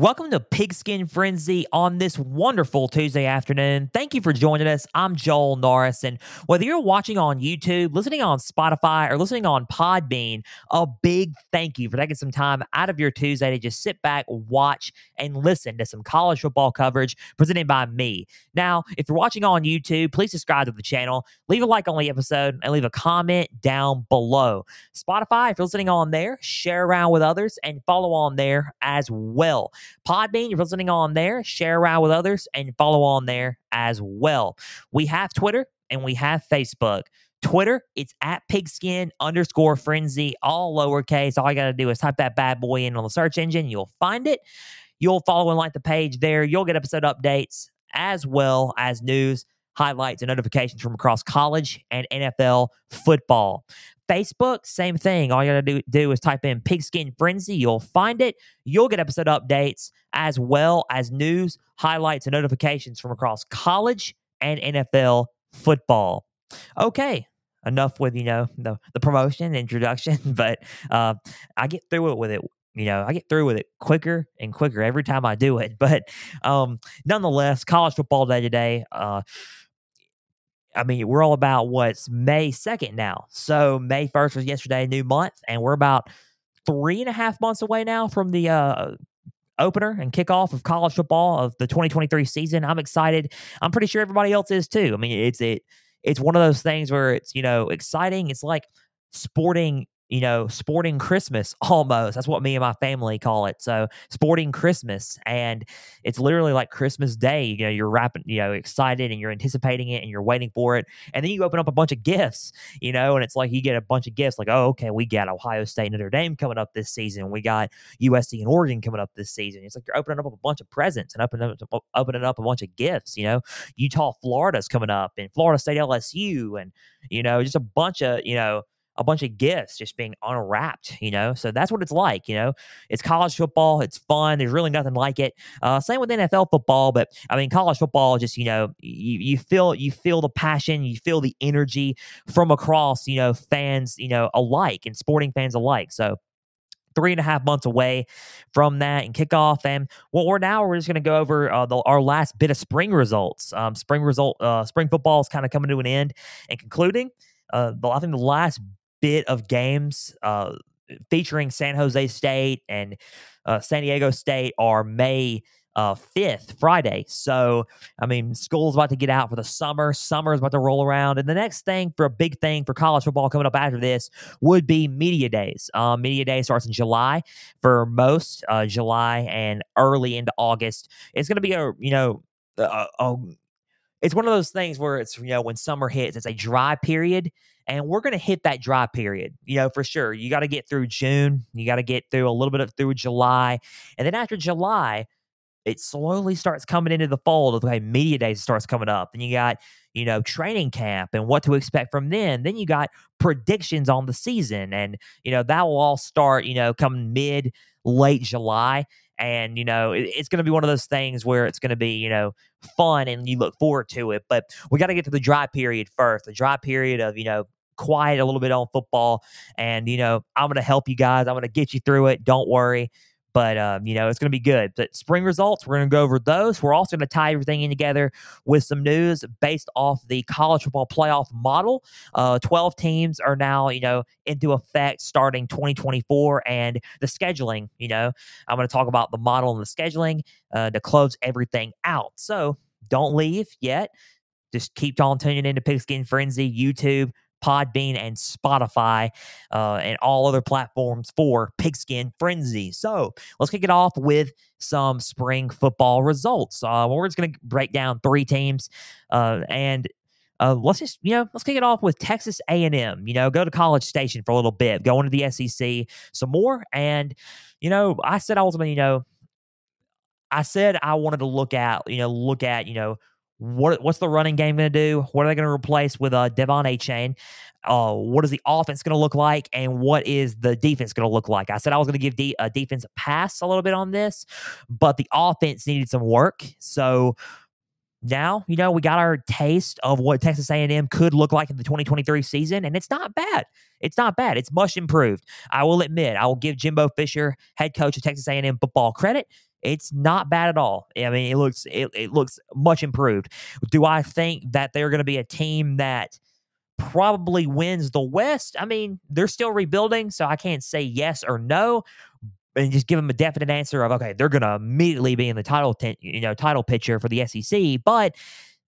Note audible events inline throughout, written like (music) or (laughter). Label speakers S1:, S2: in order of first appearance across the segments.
S1: Welcome to Pigskin Frenzy on this wonderful Tuesday afternoon. Thank you for joining us. I'm Joel Norris. And whether you're watching on YouTube, listening on Spotify, or listening on Podbean, a big thank you for taking some time out of your Tuesday to just sit back, watch, and listen to some college football coverage presented by me. Now, if you're watching on YouTube, please subscribe to the channel, leave a like on the episode, and leave a comment down below. Spotify, if you're listening on there, share around with others and follow on there as well. Podbean, you're listening on there, share around with others, and follow on there as well. We have Twitter and we have Facebook. Twitter, it's at pigskin underscore frenzy, all lowercase. All you got to do is type that bad boy in on the search engine. You'll find it. You'll follow and like the page there. You'll get episode updates as well as news, highlights, and notifications from across college and NFL football. Facebook, same thing. All you gotta do, do is type in Pigskin Frenzy. You'll find it. You'll get episode updates as well as news, highlights, and notifications from across college and NFL football. Okay, enough with you know the the promotion introduction, (laughs) but uh, I get through it with it. You know, I get through with it quicker and quicker every time I do it. (laughs) But um, nonetheless, college football day today. Uh, I mean, we're all about what's May 2nd now. So May 1st was yesterday, new month, and we're about three and a half months away now from the uh, opener and kickoff of college football of the 2023 season. I'm excited. I'm pretty sure everybody else is too. I mean, it's it it's one of those things where it's, you know, exciting. It's like sporting you know, sporting Christmas (laughs) almost. That's what me and my family call it. So sporting Christmas. And it's literally like Christmas Day. You know, you're wrapping, you know, excited and you're anticipating it and you're waiting for it. And then you open up a bunch of gifts, you know, and it's like you get a bunch of gifts like, oh, okay, we got Ohio State Notre Dame coming up this season. We got USC and Oregon coming up this season. It's like you're opening up a bunch of presents and opening up, opening up a bunch of gifts, you know. Utah, Florida's coming up and Florida State LSU and, you know, just a bunch of, you know, a bunch of gifts just being unwrapped, you know? So that's what it's like, you know? It's college football. It's fun. There's really nothing like it. Uh, same with NFL football, but I mean, college football just, you know, you, you feel, you feel the passion, you feel the energy from across, you know, fans, you know, alike and sporting fans alike. So, three and a half months away from that and kickoff. And what we're now we're just going to go over uh, the, our last bit of spring results. Um, spring result, uh, spring football is kind of coming to an end and concluding. Uh, the, I think the last bit of games uh, featuring San Jose State and uh, San Diego State are May uh, 5th, Friday. So, I mean, school's about to get out for the summer. Summer is about to roll around. And the next thing for a big thing for college football coming up after this would be Media Days. Uh, Media Day starts in July for most, uh, July and early into August. It's going to be a, you know, a, a, it's one of those things where it's, you know, when summer hits, it's a dry period and we're going to hit that dry period, you know, for sure. You got to get through June, you got to get through a little bit of through July. And then after July, it slowly starts coming into the fold of okay, media days starts coming up. and you got, you know, training camp and what to expect from then. Then you got predictions on the season. And, you know, that will all start, you know, come mid, late July. And, you know, it, it's going to be one of those things where it's going to be, you know, fun and you look forward to it. But we got to get to the dry period first, the dry period of, you know, quiet a little bit on football. And, you know, I'm going to help you guys. I'm going to get you through it. Don't worry. But, um, you know, it's going to be good. But spring results, we're going to go over those. We're also going to tie everything in together with some news based off the college football playoff model. Uh, 12 teams are now, you know, into effect starting 2024 and the scheduling, you know, I'm going to talk about the model and the scheduling uh, to close everything out. So don't leave yet. Just keep on tuning into Pigskin Frenzy, YouTube, Podbean, and Spotify, uh, and all other platforms for Pigskin Frenzy. So let's kick it off with some spring football results. Uh, we're just going to break down three teams, uh, and uh, let's just you know let's kick it off with Texas A&M. You know, go to College Station for a little bit, go into the SEC some more, and you know I said to you know I said I wanted to look at you know look at you know what what's the running game going to do? What are they going to replace with uh, De'Von Achane? Uh, what is the offense going to look like, and what is the defense going to look like? I said I was going to give de- a defense a pass a little bit on this, but the offense needed some work. So now you know we got our taste of what Texas A&M could look like in the 2023 season, and it's not bad. It's not bad. It's much improved. I will admit. I will give Jimbo Fisher, head coach of Texas A&M football, credit It's not bad at all. I mean, it looks it, it looks much improved. Do I think that they're going to be a team that probably wins the West? I mean, they're still rebuilding, so I can't say yes or no and just give them a definite answer of okay, they're going to immediately be in the title ten, you know title picture for the SEC, but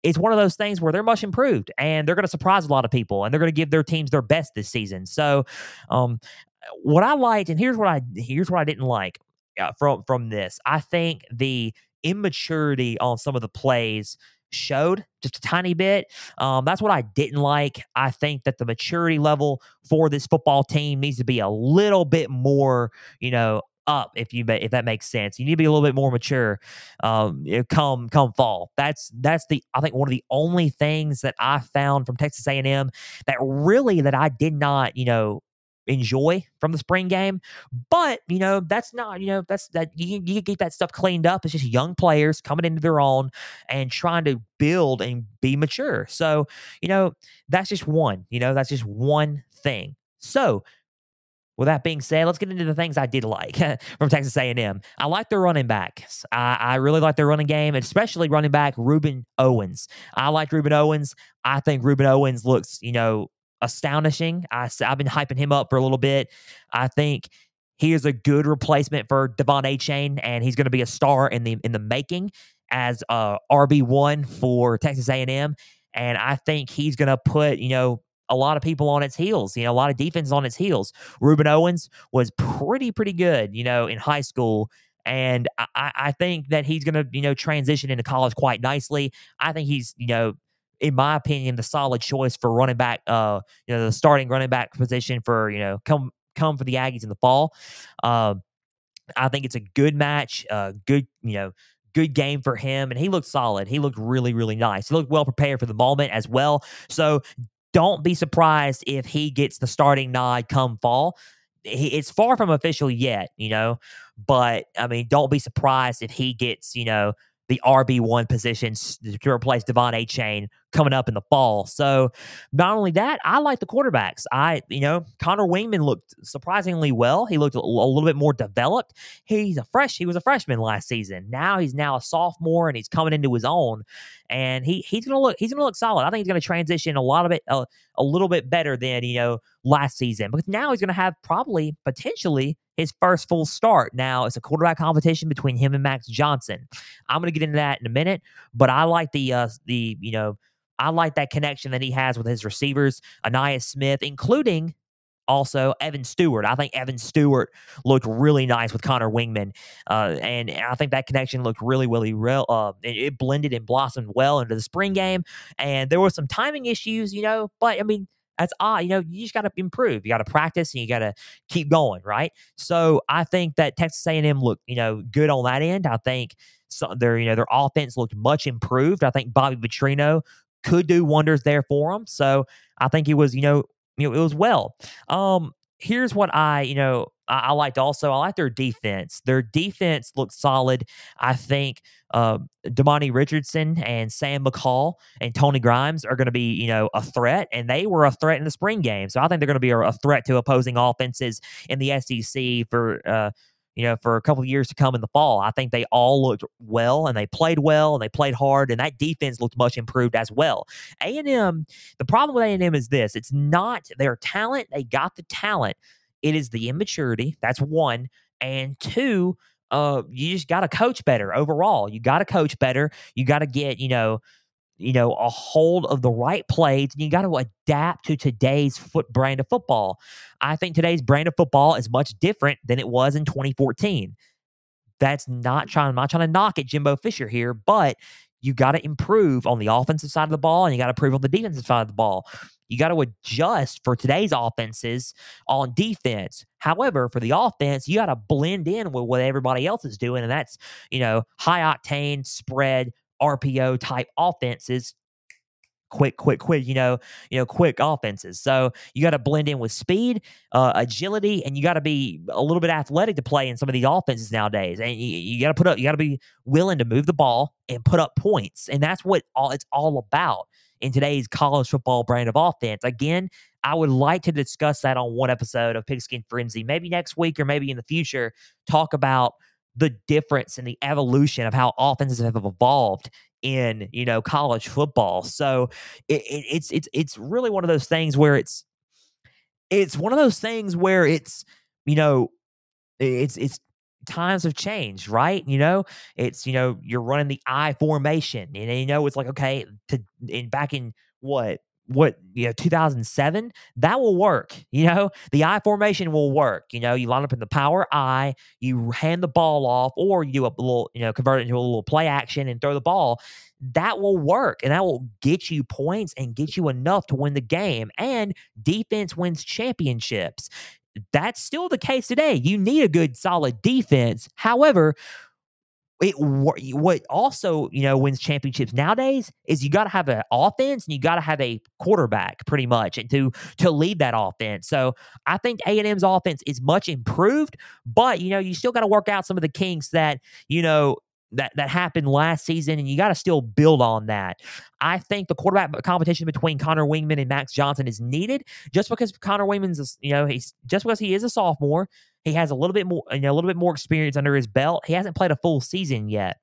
S1: it's one of those things where they're much improved and they're going to surprise a lot of people and they're going to give their teams their best this season. So, um, what I liked, and here's what I here's what I didn't like uh, from from this. I think the immaturity on some of the plays showed just a tiny bit. Um, that's what I didn't like. I think that the maturity level for this football team needs to be a little bit more, you know, up if you if that makes sense. You need to be a little bit more mature. Um, come come fall. That's that's the I think one of the only things that I found from Texas A and M that really that I did not you know enjoy from the spring game. But you know, that's not you know that's that you you get that stuff cleaned up. It's just young players coming into their own and trying to build and be mature. So you know, that's just one. You know, that's just one thing. So with that being said, let's get into the things I did like (laughs) from Texas A&M. I like their running backs. I, I really like their running game, especially running back Rueben Owens. I like Rueben Owens. I think Rueben Owens looks, you know, astonishing. I, I've been hyping him up for a little bit. I think he is a good replacement for De'Von Achane, and he's going to be a star in the in the making as uh, a RB one for Texas A and M. And I think he's going to put you know a lot of people on its heels. You know, a lot of defense on its heels. Rueben Owens was pretty pretty good. You know, in high school. And I, I think that he's going to, you know, transition into college quite nicely. I think he's, you know, in my opinion, the solid choice for running back, uh, you know, the starting running back position for, you know, come come for the Aggies in the fall. Um, I think it's a good match, uh, good, you know, good game for him. And he looked solid. He looked really, really nice. He looked well prepared for the moment as well. So don't be surprised if he gets the starting nod come fall. He, it's far from official yet, you know, but I mean, don't be surprised if he gets, you know, the RB1 positions to replace De'Von Chain coming up in the fall. So not only that, I like the quarterbacks. I, you know, Conner Weigman looked surprisingly well. He looked a, a little bit more developed. He's a fresh, he was a freshman last season. Now he's now a sophomore and he's coming into his own. And he he's gonna look he's gonna look solid. I think he's gonna transition a lot of it uh, a little bit better than, you know, last season. Because now he's gonna have probably potentially his first full start. Now it's a quarterback competition between him and Max Johnson. I'm going to get into that in a minute, but I like the uh, the you know I like that connection that he has with his receivers, Ainias Smith, including also Evan Stewart. I think Evan Stewart looked really nice with Conner Weigman, uh, and I think that connection looked really, really real. Uh, it, it, blended and blossomed well into the spring game, and there were some timing issues, you know. But I mean, that's odd. You know, you just got to improve. You got to practice, and you got to keep going, right? So I think that Texas A&M looked, you know, good on that end. I think. So their you know their offense looked much improved. I think Bobby Petrino, could do wonders there for them. So I think it was, you know, you know, it was well. Um, here's what I, you know, I, I liked also. I like their defense. Their defense looked solid. I think uh, Demani Richardson and Sam McCall and Tony Grimes are going to be, you know, a threat, and they were a threat in the spring game. So I think they're going to be a, a, threat to opposing offenses in the SEC for uh, you know, for a couple of years to come in the fall. I think they all looked well and they played well and they played hard and that defense looked much improved as well. A&M, the problem with A&M is this, it's not their talent, they got the talent. It is the immaturity. That's one. And two, uh, you just got to coach better overall. You got to coach better. You got to get, you know, you know, a hold of the right plays, and you got to adapt to today's foot brand of football. I think today's brand of football is much different than it was in 2014. That's not trying, I'm not trying to knock at Jimbo Fisher here, but you got to improve on the offensive side of the ball and you got to improve on the defensive side of the ball. You got to adjust for today's offenses on defense. However, for the offense, you got to blend in with what everybody else is doing, and that's you know high octane spread RPO type offenses quick, quick, quick, you know, you know, quick offenses. So you got to blend in with speed, uh, agility, and you got to be a little bit athletic to play in some of these offenses nowadays. And you, you got to put up, you got to be willing to move the ball and put up points. And that's what all it's all about in today's college football brand of offense. Again, I would like to discuss that on one episode of Pigskin Frenzy, maybe next week or maybe in the future. Talk about the difference and the evolution of how offenses have evolved in you know college football. So it, it, it's it's it's really one of those things where it's it's one of those things where it's you know it's it's times have changed, right? You know, it's you know you're running the I formation, and you know it's like okay, to in back in what what you know 2007 that will work you know? The i formation will work you know? You line up in the power i you hand the ball off or you do a little you know convert it into a little play action and throw the ball. That will work and that will get you points and get you enough to win the game and defense wins championships. That's still the case today. You need a good solid defense. However it what also you know wins championships nowadays is you got to have an offense and you got to have a quarterback pretty much and to to lead that offense. So I think A and M's offense is much improved, but you know you still got to work out some of the kinks that you know that that happened last season, and you got to still build on that. I think the quarterback competition between Conner Weigman and Max Johnson is needed, just because Conner Weigman's, you know, he's just because he is a sophomore, he has a little bit more, you know, a little bit more experience under his belt. He hasn't played a full season yet.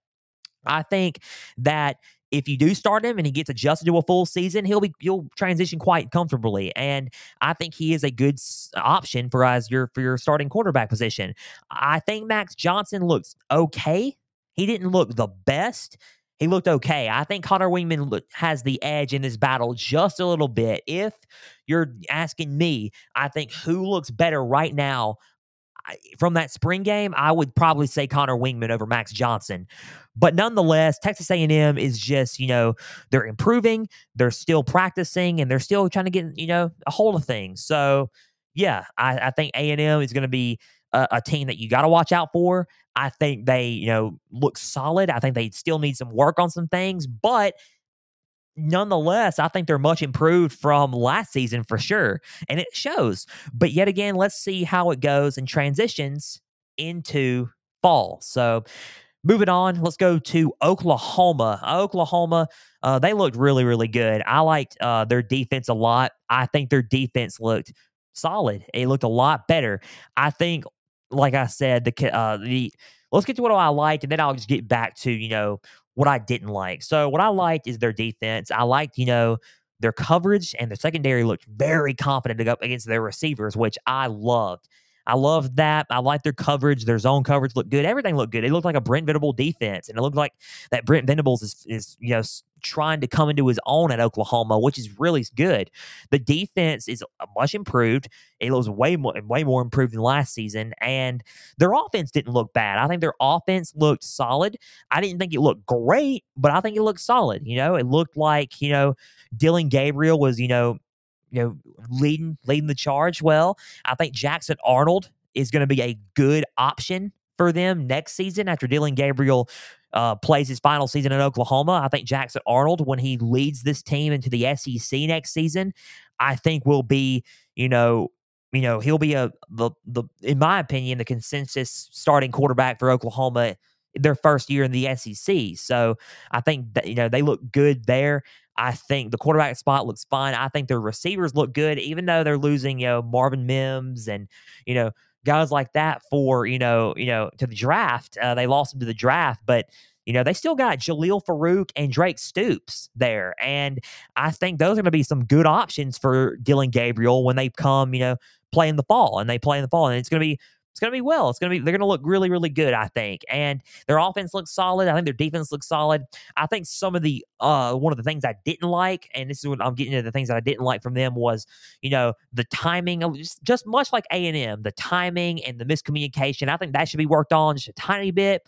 S1: I think that if you do start him and he gets adjusted to a full season, he'll be you'll transition quite comfortably, and I think he is a good option for as your for your starting quarterback position. I think Max Johnson looks okay he didn't look the best. He looked okay. I think Conner Weigman has the edge in this battle just a little bit. If you're asking me, I think who looks better right now from that spring game, I would probably say Conner Weigman over Max Johnson. But nonetheless, Texas A&M is just, you know, they're improving, they're still practicing, and they're still trying to get, you know, a hold of things. So, yeah, I, I think A&M is going to be a, a team that you got to watch out for. I think they, you know, look solid. I think they still need some work on some things, but nonetheless, I think they're much improved from last season for sure. And it shows. But yet again, let's see how it goes and transitions into fall. So moving on, let's go to Oklahoma. Oklahoma, uh, they looked really, really good. I liked uh, their defense a lot. I think their defense looked solid. It looked a lot better. I think like I said, the uh, the let's get to what I liked, and then I'll just get back to you know what I didn't like. So what I liked is their defense. I liked you know their coverage and the secondary looked very confident to go up against their receivers, which I loved. I love that. I like their coverage. Their zone coverage looked good. Everything looked good. It looked like a Brent Venable defense, and it looked like that Brent Venables is, is you know trying to come into his own at Oklahoma, which is really good. The defense is uh, much improved. It was way more way more improved than last season, and their offense didn't look bad. I think their offense looked solid. I didn't think it looked great, but I think it looked solid. You know, it looked like you know Dillon Gabriel was you know you know, leading leading the charge well. I think Jackson Arnold is going to be a good option for them next season after Dillon Gabriel uh, plays his final season in Oklahoma. I think Jackson Arnold, when he leads this team into the SEC next season, I think will be, you know, you know, he'll be a the the in my opinion the consensus starting quarterback for Oklahoma their first year in the SEC. So I think that you know they look good there. I think the quarterback spot looks fine. I think their receivers look good, even though they're losing, you know, Marvin Mims and, you know, guys like that for, you know, you know, to the draft. Uh, they lost them to the draft, but you know, they still got Jalil Farooq and Drake Stoops there. And I think those are going to be some good options for Dillon Gabriel when they come, you know, play in the fall and they play in the fall. And it's going to be it's going to be well. It's going to be, they're going to look really, really good, I think. And their offense looks solid. I think their defense looks solid. I think some of the, uh, one of the things I didn't like, and this is what I'm getting to the things that I didn't like from them was, you know, the timing of just, just much like A&M, the timing and the miscommunication. I think that should be worked on just a tiny bit.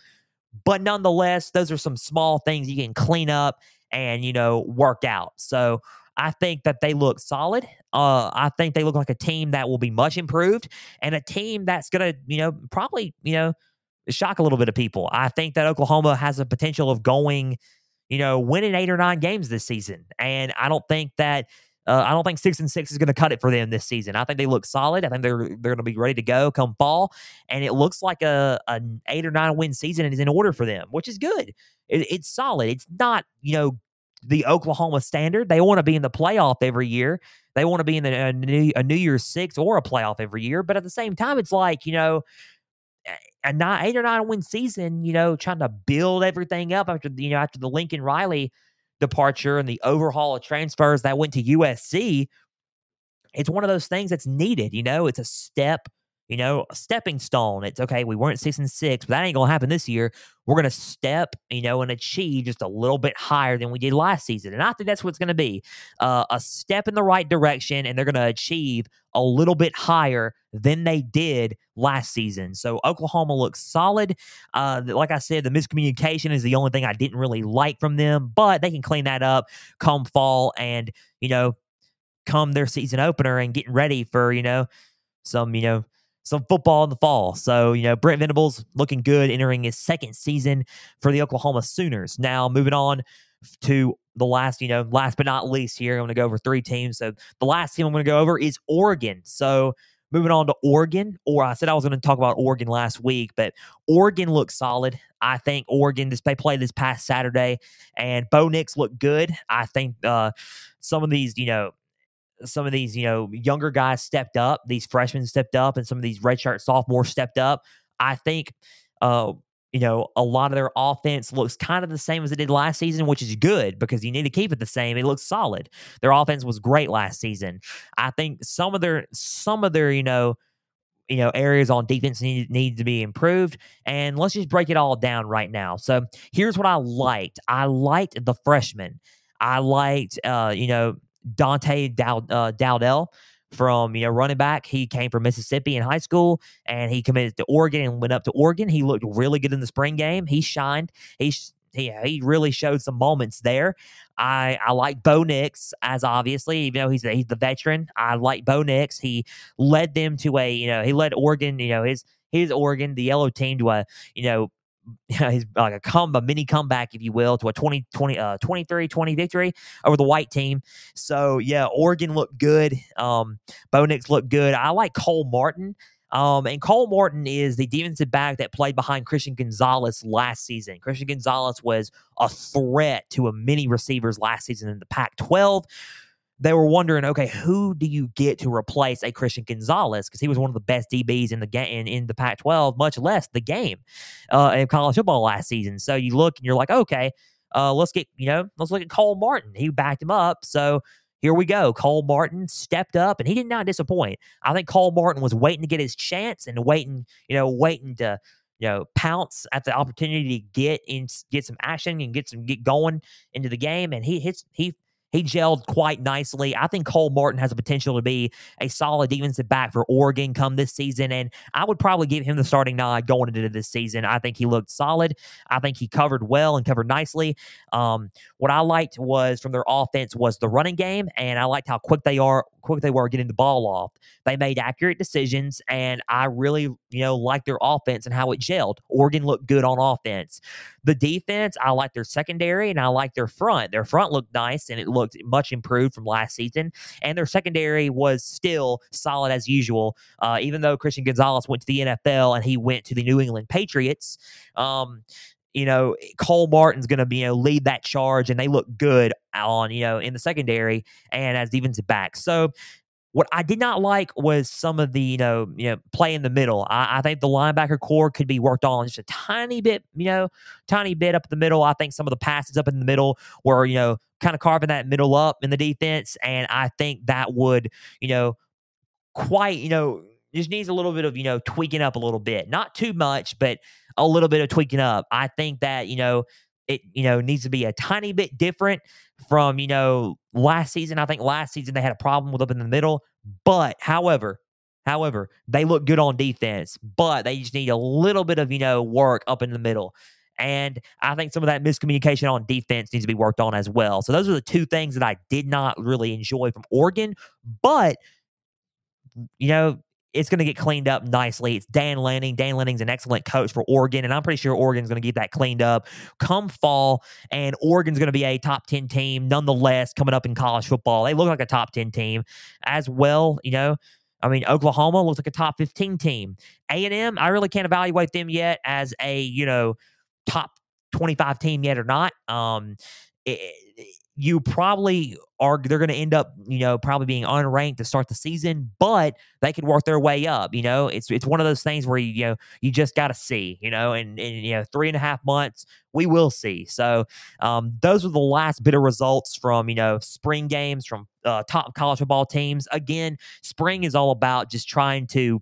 S1: But nonetheless, those are some small things you can clean up and, you know, work out. So I think that they look solid. Uh, I think they look like a team that will be much improved and a team that's going to, you know, probably, you know, shock a little bit of people. I think that Oklahoma has a potential of going, you know, winning eight or nine games this season. And I don't think that uh, I don't think six and six is going to cut it for them this season. I think they look solid. I think they're they're going to be ready to go come fall, and it looks like a an eight or nine win season is in order for them, which is good. It, it's solid. It's not you know the Oklahoma standard. They want to be in the playoff every year. They want to be in the, a, new, a New Year's Six or a playoff every year. But at the same time, it's like, you know, eh, a nine, eight or nine win season, you know, trying to build everything up after you know after the Lincoln Riley departure and the overhaul of transfers that went to USC. It's one of those things that's needed. You know, it's a step you know, stepping stone. It's okay, we weren't six and six, but that ain't gonna happen this year. We're gonna step, you know, and achieve just a little bit higher than we did last season. And I think that's what's gonna be uh, a step in the right direction, and they're gonna achieve a little bit higher than they did last season. So Oklahoma looks solid. Uh, like I said, the miscommunication is the only thing I didn't really like from them, but they can clean that up come fall and, you know, come their season opener and getting ready for, you know, some, you know, some football in the fall. So, you know, Brent Venables looking good, entering his second season for the Oklahoma Sooners. Now, moving on to the last, you know, last but not least here, I'm going to go over three teams. So, the last team I'm going to go over is Oregon. So, moving on to Oregon, or I said I was going to talk about Oregon last week, but Oregon looks solid. I think Oregon, this they played this past Saturday, and Bo Nix looked good. I think uh, some of these, you know, some of these, you know, younger guys stepped up, these freshmen stepped up, and some of these redshirt sophomores stepped up. I think, uh, you know, a lot of their offense looks kind of the same as it did last season, which is good because you need to keep it the same. It looks solid. Their offense was great last season. I think some of their some of their, you know, you know areas on defense need, need to be improved and let's just break it all down right now so here's what i liked i liked the freshmen i liked uh you know Dante uh, Dowdell from you know running back. He came from Mississippi in high school, and he committed to Oregon and went up to Oregon. He looked really good in the spring game. He shined. He he, he really showed some moments there. I I like Bo Nix as obviously even though he's a, he's the veteran. I like Bo Nix. He led them to a you know he led Oregon you know his his Oregon the yellow team to a you know (laughs) he's like a come a mini comeback, if you will, to a 20, 20, uh, 23 20 victory over the white team. So, yeah, Oregon looked good. Um, looked good. I like Cole Martin. Um, and Cole Martin is the defensive back that played behind Christian Gonzalez last season. Christian Gonzalez was a threat to a many receivers last season in the Pac 12 they were wondering, okay, who do you get to replace a Christian Gonzalez? Because he was one of the best DBs in the game in, in the Pac-12, much less the game uh, in college football last season. So you look and you're like, okay, uh, let's get you know, let's look at Cole Martin. He backed him up, so here we go. Cole Martin stepped up, and he did not disappoint. I think Cole Martin was waiting to get his chance and waiting, you know, waiting to you know pounce at the opportunity to get in, get some action and get some get going into the game. And he hits he he gelled quite nicely. I think Cole Martin has a potential to be a solid defensive back for Oregon come this season, and I would probably give him the starting nod going into this season. I think he looked solid. I think he covered well and covered nicely. Um, what I liked was from their offense was the running game, and I liked how quick they are quick they were getting the ball off. They made accurate decisions, and I really, you know, like their offense and how it gelled. Oregon looked good on offense. The defense, I like their secondary and I like their front. Their front looked nice and it looked much improved from last season. And their secondary was still solid as usual, uh, even though Christian Gonzalez went to the NFL and he went to the New England Patriots. Um, you know, Cole Martin's going to be, you know, lead that charge, and they look good on, you know, in the secondary and as defensive back. So what I did not like was some of the, you know, you know, play in the middle. I, I, think the linebacker corps could be worked on just a tiny bit, you know, tiny bit up the middle. I think some of the passes up in the middle were, you know, kind of carving that middle up in the defense. And I think that would, you know, quite, you know, just needs a little bit of, you know, tweaking up a little bit. Not too much, but a little bit of tweaking up. I think that, you know, it, you know, needs to be a tiny bit different from, you know, last season. I think last season they had a problem with up in the middle. But however, however, they look good on defense, but they just need a little bit of, you know, work up in the middle. And I think some of that miscommunication on defense needs to be worked on as well. So those are the two things that I did not really enjoy from Oregon. But, you know, it's going to get cleaned up nicely. It's Dan Lanning. Dan Lanning's an excellent coach for Oregon, and I'm pretty sure Oregon's going to get that cleaned up come fall. And Oregon's going to be a top 10 team nonetheless coming up in college football. They look like a top 10 team as well, you know. I mean, Oklahoma looks like a top 15 team. A&M, I really can't evaluate them yet as a, you know, top 25 team yet or not. Um, it, you probably are they're going to end up you know probably being unranked to start the season but they could work their way up you know? It's it's one of those things where you, you know you just got to see you know? And, and you know three and a half months we will see. So um, those are the last bit of results from you know spring games from uh, top college football teams. Again spring is all about just trying to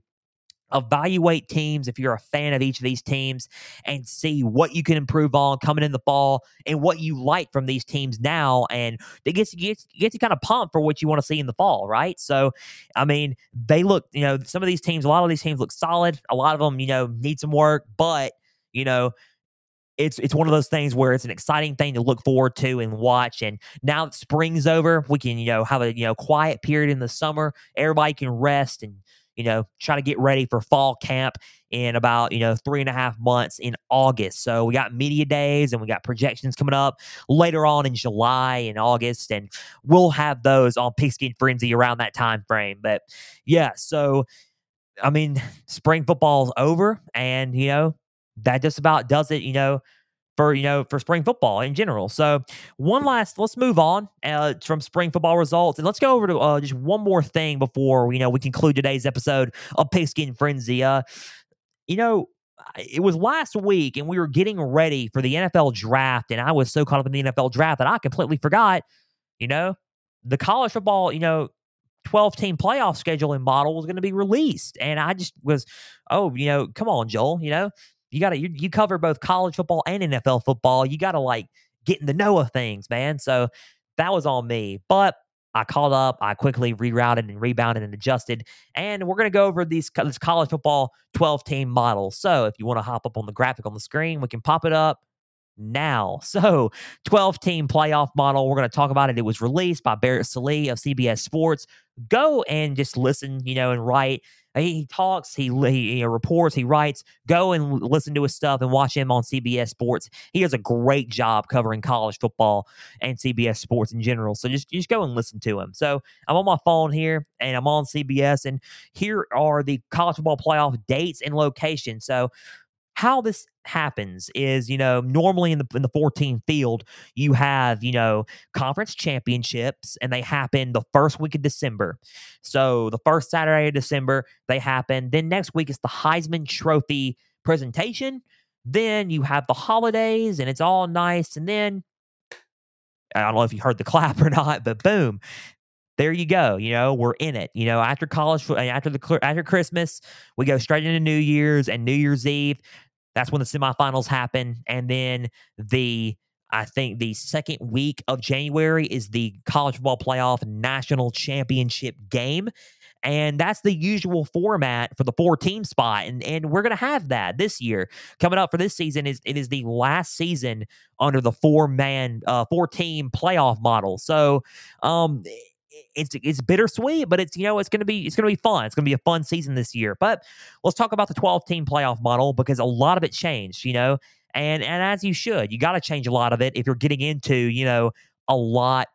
S1: evaluate teams if you're a fan of each of these teams and see what you can improve on coming in the fall and what you like from these teams now and it gets gets gets you kind of pumped for what you want to see in the fall right so i mean they look you know some of these teams a lot of these teams look solid a lot of them you know need some work but you know it's it's one of those things where it's an exciting thing to look forward to and watch. And now that spring's over, we can you know have a you know quiet period in the summer. Everybody can rest and you know, try to get ready for fall camp in about, you know, three and a half months in August. So we got media days and we got projections coming up later on in July and August. And we'll have those on Pigskin Frenzy around that time frame. But yeah, so I mean, spring football's over and, you know, that just about does it, you know, for you know for spring football in general. So one last, let's move on uh, from spring football results, and let's go over to uh, just one more thing before you know we conclude today's episode of Pigskin Frenzy. Uh, you know, it was last week, and we were getting ready for the NFL draft, and I was so caught up in the NFL draft that I completely forgot. You know, the college football, you know, 12 team playoff scheduling model was going to be released. And I just was, oh, you know, come on, Joel, you know, you got to you, you cover both college football and NFL football. You got to like get in the know of things, man. So that was on me. But I called up, I quickly rerouted and rebounded and adjusted. And we're going to go over these this college football 12 team model. So if you want to hop up on the graphic on the screen, we can pop it up now. (laughs) So 12 team playoff model. We're going to talk about it. It was released by Barrett Sallee of CBS Sports. Go and just listen, you know, and write he talks, he, he, he reports, he writes. Go and listen to his stuff and watch him on CBS Sports. He does a great job covering college football and CBS Sports in general. So just just go and listen to him. So I'm on my phone here and I'm on CBS, and here are the college football playoff dates and locations. So how this happens is, you know, normally in the in the 14 field, you have, you know, conference championships and they happen the first week of December. So the first Saturday of December, they happen. Then next week is the Heisman Trophy presentation. Then you have the holidays and it's all nice. And then I don't know if you heard the (laughs) clap or not, but boom, there you go. You know, we're in it. You know, after college, after the after Christmas, we go straight into New Year's and New Year's Eve. That's when the semifinals happen. And then the I think the second week of January is the college football playoff national championship game. And that's the usual format for the four team spot. And and we're gonna have that this year. Coming up for this season is it is the last season under the four man uh four team playoff model. So um it's it's bittersweet, but it's you know it's gonna be it's gonna be fun. It's gonna be a fun season this year. But let's talk about the 12 team playoff model because a lot of it changed, you know, and and as you should, you got to change a lot of it if you're getting into you know a lot,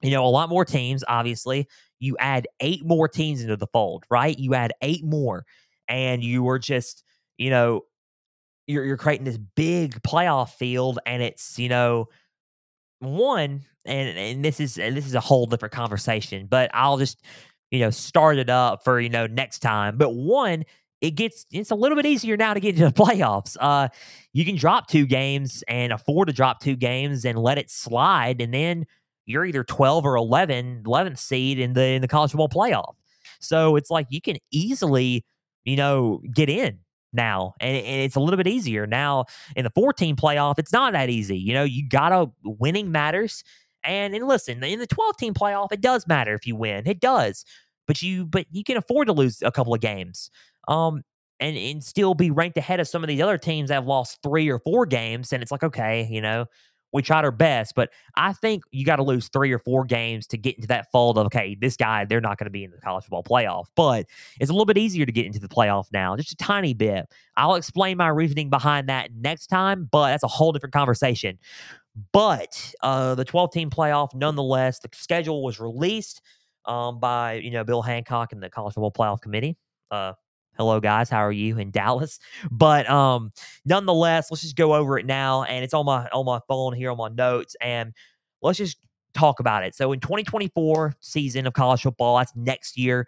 S1: you know, a lot more teams. Obviously, you add eight more teams into the fold, right? You add eight more, and you were just you know you're you're creating this big playoff field, and it's you know one and and this is and this is a whole different conversation, but I'll just you know start it up for you know next time. But one, it gets it's a little bit easier now to get into the (laughs) playoffs. Uh, you can drop two games and afford to drop two games and let it slide, and then you're either 12 or 11, 11th seed in the in the college football playoff. So it's like you can easily, you know, get in now and, it's a little bit easier now in the 14 playoff it's not that easy you know you gotta winning matters and and listen, in the 12 team playoff, it does matter if you win. It does. But you but you can afford to lose a couple of games. Um and and still be ranked ahead of some of these other teams that have lost 3 or 4 games and it's like okay, you know, we tried our best, but I think you got to lose three or four games to get into that fold of okay, this guy they're not going to be in the college football playoff. But it's a little bit easier to get into the playoff now, just a tiny bit. I'll explain my reasoning behind that next time, but that's a whole different conversation. But uh, the 12 team playoff, nonetheless, the schedule was released um, by you know Bill Hancock and the College Football Playoff Committee. Uh, hello guys, how are you in Dallas? But um, nonetheless, let's just go over it now, and it's on my on my phone here on my notes, and let's just talk about it. So in 2024 season of college football, that's next year,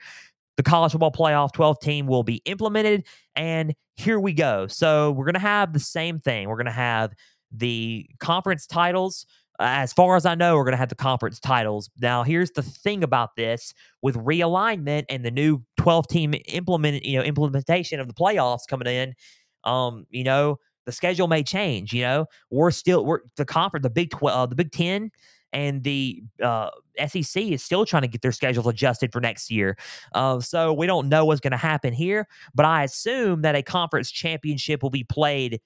S1: the college football playoff 12 team will be implemented. And here we go. So we're going to have the same thing. We're going to have the conference titles. As far as I know, we're going to have the conference titles. Now, here's the thing about this with realignment and the new 12 team implement, you know, implementation of the playoffs coming in. Um, you know, the schedule may change. You know, we're still we're the conference, the Big Twelve, uh, the Big Ten, and the uh, SEC is still trying to get their schedules adjusted for next year. Uh, so we don't know what's going to happen here, but I assume that a conference championship will be played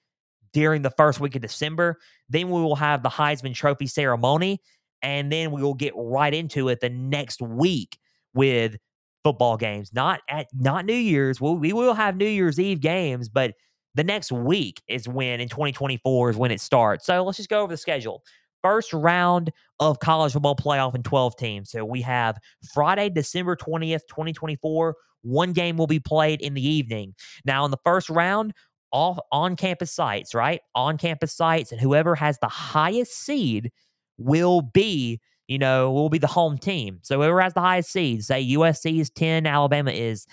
S1: during the first week of December. Then we will have the Heisman Trophy ceremony, and then we will get right into it the next week with football games. Not at not New Year's. We'll, we will have New Year's Eve games, but the next week is when in 2024 is when it starts. So let's just go over the schedule. First round of college football playoff in 12 teams. So we have Friday, December 20th, 2024. One game will be played in the evening. Now, in the first round, off on campus sites, right? On campus sites, and whoever has the highest seed will be, you know, will be the home team. So whoever has the highest seed, say USC is 10, Alabama is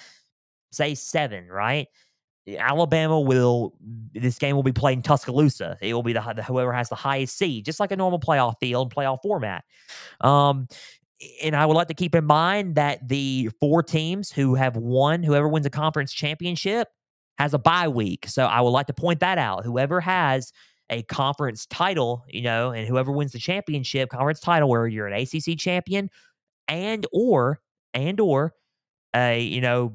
S1: say seven, right? Alabama will this game will be played in Tuscaloosa. It will be the, the whoever has the highest seed, just like a normal playoff field, playoff format. Um, and I would like to keep in mind that the four teams who have won, whoever wins a conference championship, has a bye week. So I would like to point that out. Whoever has a conference title, you know, and whoever wins the championship conference title, where you're an ACC champion and or and or a you know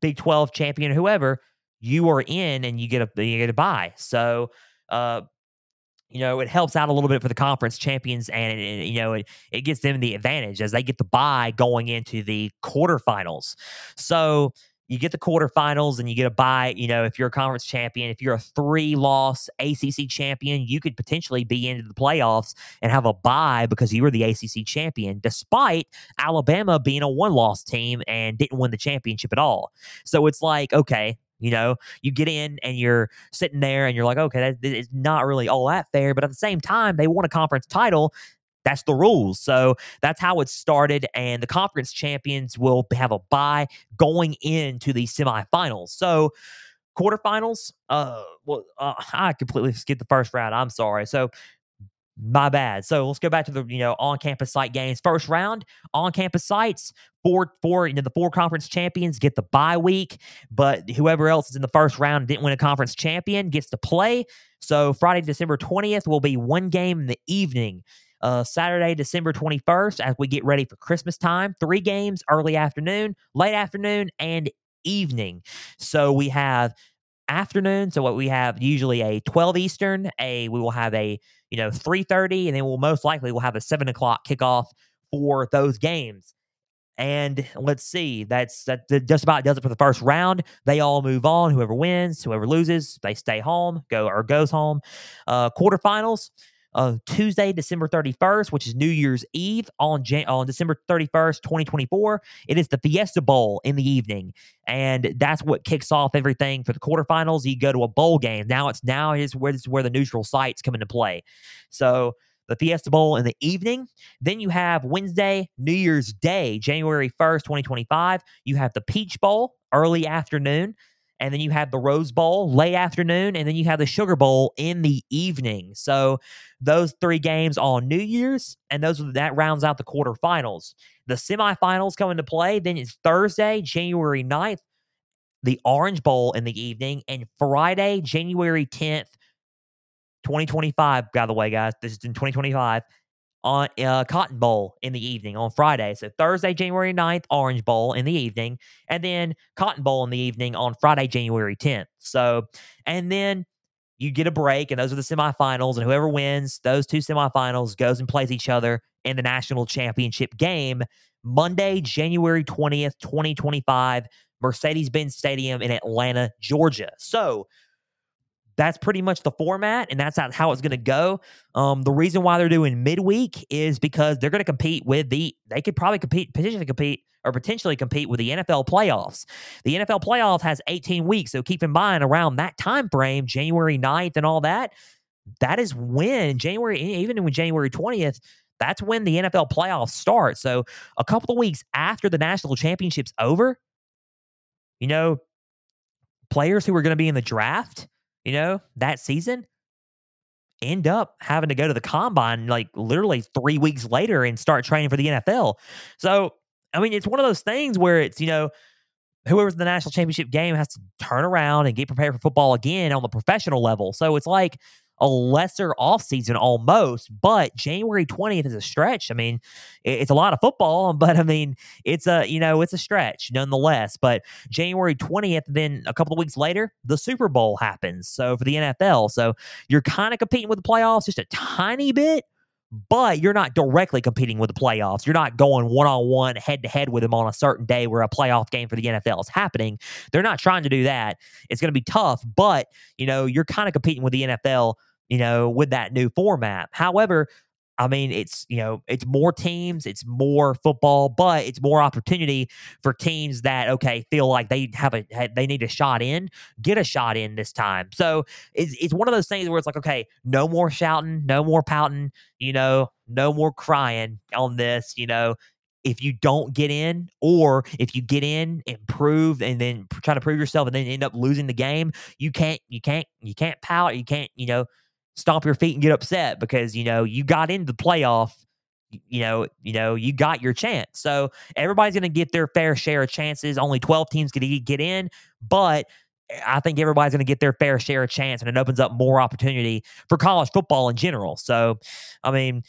S1: Big Twelve champion, whoever you are in and you get a you get a bye. So uh you know, it helps out a little bit for the conference champions, and it, you know, it, it gets them the advantage as they get the bye going into the quarterfinals. So you get the quarterfinals and you get a bye. You know, if you're a conference champion, if you're a three loss ACC champion, you could potentially be into the playoffs and have a bye because you were the ACC champion, despite Alabama being a one loss team and didn't win the championship at all. So it's like, okay, you know, you get in and you're sitting there and you're like, okay, that is not really all that fair. But at the same time, they won a conference title. That's the rules. So that's how it started. And the conference champions will have a bye going into the semifinals. So quarterfinals, uh, well, uh, I completely skipped the first round. I'm sorry. So my bad. So let's go back to the you know on campus site games. First round on campus sites. Four four you know the four conference champions get the bye week, but whoever else is in the first round didn't win a conference champion gets to play. So Friday, December twentieth will be one game in the evening. Uh, Saturday, December 21st, as we get ready for Christmas time, three games early afternoon, late afternoon, and evening. So we have afternoon. So what we have usually a 12 Eastern, a we will have a you know 3:30, and then we'll most likely we'll have a seven o'clock kickoff for those games. And let's see, that's that just about does it for the first round. They all move on. Whoever wins, whoever loses, they stay home, go or goes home. Uh, quarterfinals uh, Tuesday, December 31st, which is New Year's Eve on Jan- on December 31st, 2024. It is the Fiesta Bowl in the evening, and that's what kicks off everything for the quarterfinals. You go to a bowl game. Now it's now is where this is where the neutral sites come into play. So the Fiesta Bowl in the evening. Then you have Wednesday, New Year's Day, January 1st, 2025. You have the Peach Bowl early afternoon and then you have the Rose Bowl late afternoon, and then you have the Sugar Bowl in the evening. So those three games on New Year's, and those that rounds out the quarterfinals. The semifinals come into play. Then it's Thursday, January 9th, the Orange Bowl in the evening, and Friday, January 10th, 2025. By the way, guys, this is in 2025 on uh, Cotton Bowl in the evening on Friday. So Thursday, January 9th, Orange Bowl in the evening, and then Cotton Bowl in the evening on Friday, January 10th. So, and then you get a break, and those are the semifinals, and whoever wins those two semifinals goes and plays each other in the national championship game Monday, January 20th, 2025, Mercedes Benz Stadium in Atlanta, Georgia. So, that's pretty much the format, and that's how it's going to go. Um, the reason why they're doing midweek is because they're going to compete with the. They could probably compete, potentially compete, or potentially compete with the NFL playoffs. The NFL playoff has 18 weeks, so keep in mind around that time frame, January 9th and all that. That is when January, even when January 20th, that's when the NFL playoffs start. So a couple of weeks after the national championship's over, you know, players who are going to be in the draft, you know, that season end up having to go to the combine like literally three weeks later and start training for the NFL. So, I mean, it's one of those things where it's, you know, whoever's in the national championship game has to turn around and get prepared for football again on the professional level. So it's like, a lesser offseason almost, but January 20th is a stretch. I mean, it's a lot of football, (laughs) but I mean, it's a, you know, it's a stretch nonetheless. But January 20th, then a couple of weeks later, the Super Bowl happens. So for the NFL, so you're kind of competing with the playoffs just a tiny bit, but you're not directly competing with the playoffs. You're not going one on one, head to head with them on a certain day where a playoff game for the NFL is happening. They're not trying to do that. It's going to be tough, but you know you're kind of competing with the NFL. You know, with that new format. However, I mean, it's you know, it's more teams, it's more football, but it's more opportunity for teams that okay feel like they have a they need a shot in, get a shot in this time. So it's it's one of those things where it's like okay, no more shouting, no more pouting, you know, no more crying on this, you know. If you don't get in, or if you get in, improve, and then try to prove yourself, and then end up losing the game, you can't, you can't, you can't pout, you can't, you know, stomp your feet and get upset because you know you got into the playoff you know you know you got your chance so everybody's going to get their fair share of chances only 12 teams can get in but eh, I think everybody's going to get their fair share of chance, and it opens up more opportunity for college football in general. So, I mean,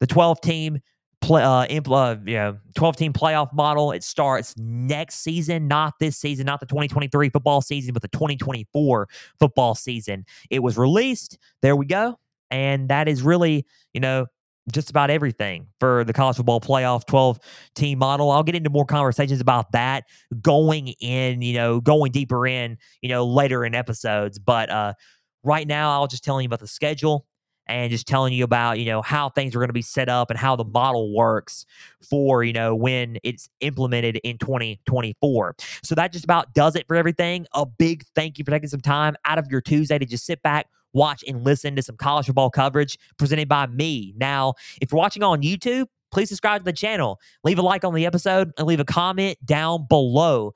S1: the 12 team play, uh, uh, know, 12 team playoff model. It starts next season, not this season, not the 2023 football season, but the 2024 football season. It was released. There we go. And that is really, you know, just about everything for the college football playoff 12 team model. I'll get into more conversations about that going in, you know, going deeper in, you know, later in episodes. But uh right now I'll just telling you about the schedule and just telling you about you know how things are going to be set up and how the model works for you know when it's implemented in 2024 so that just about does it for everything. A big thank you for taking some time out of your tuesday to just sit back watch and listen to some college football coverage presented by me. Now if you're watching on youtube please subscribe to the channel leave a like on the episode and leave a comment down below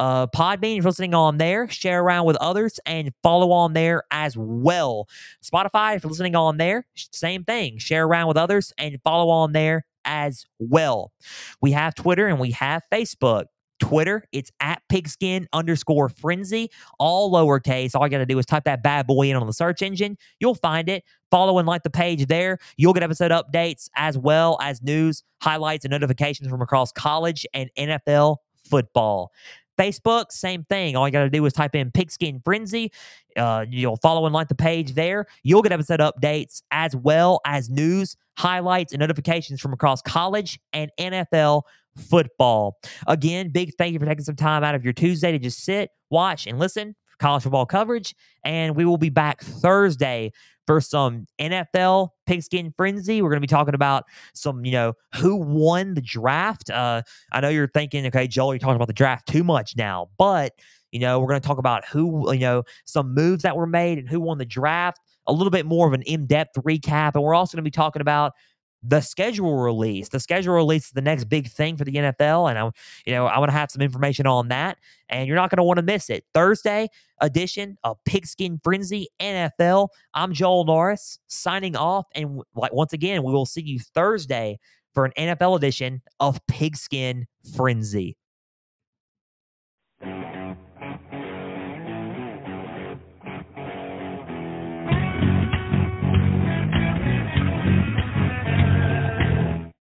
S1: uh, Podbean, if you're listening on there, share around with others and follow on there as well. Spotify, if you're listening on there, same thing. Share around with others and follow on there as well. We have Twitter and we have Facebook. Twitter, it's at pigskin underscore frenzy, all lowercase. All you got to do is type that bad boy in on the search engine. You'll find it. Follow and like the page there. You'll get episode updates as well as news, highlights, and notifications from across college and NFL football. Facebook, same thing. All you got to do is type in Pigskin Frenzy. Uh, you'll follow and like the page there. You'll get episode updates as well as news, highlights, and notifications from across college and NFL football. Again, big thank you for taking some time out of your Tuesday to just sit, watch, and listen college football coverage. And we will be back Thursday for some NFL pigskin frenzy. We're going to be talking about some, you know, who won the draft. Uh, I know you're thinking, okay, Joel, you're talking about the draft too much now, but you know, we're going to talk about who, you know, some moves that were made and who won the draft. A little bit more of an in-depth recap, and we're also going to be talking about the schedule release. The schedule release is the next big thing for the NFL, and I, you know, I want to have some information on that, and you're not going to want to miss it. Thursday edition of Pigskin Frenzy NFL. I'm Joel Norris signing off, and like once again, we will see you Thursday for an NFL edition of Pigskin Frenzy.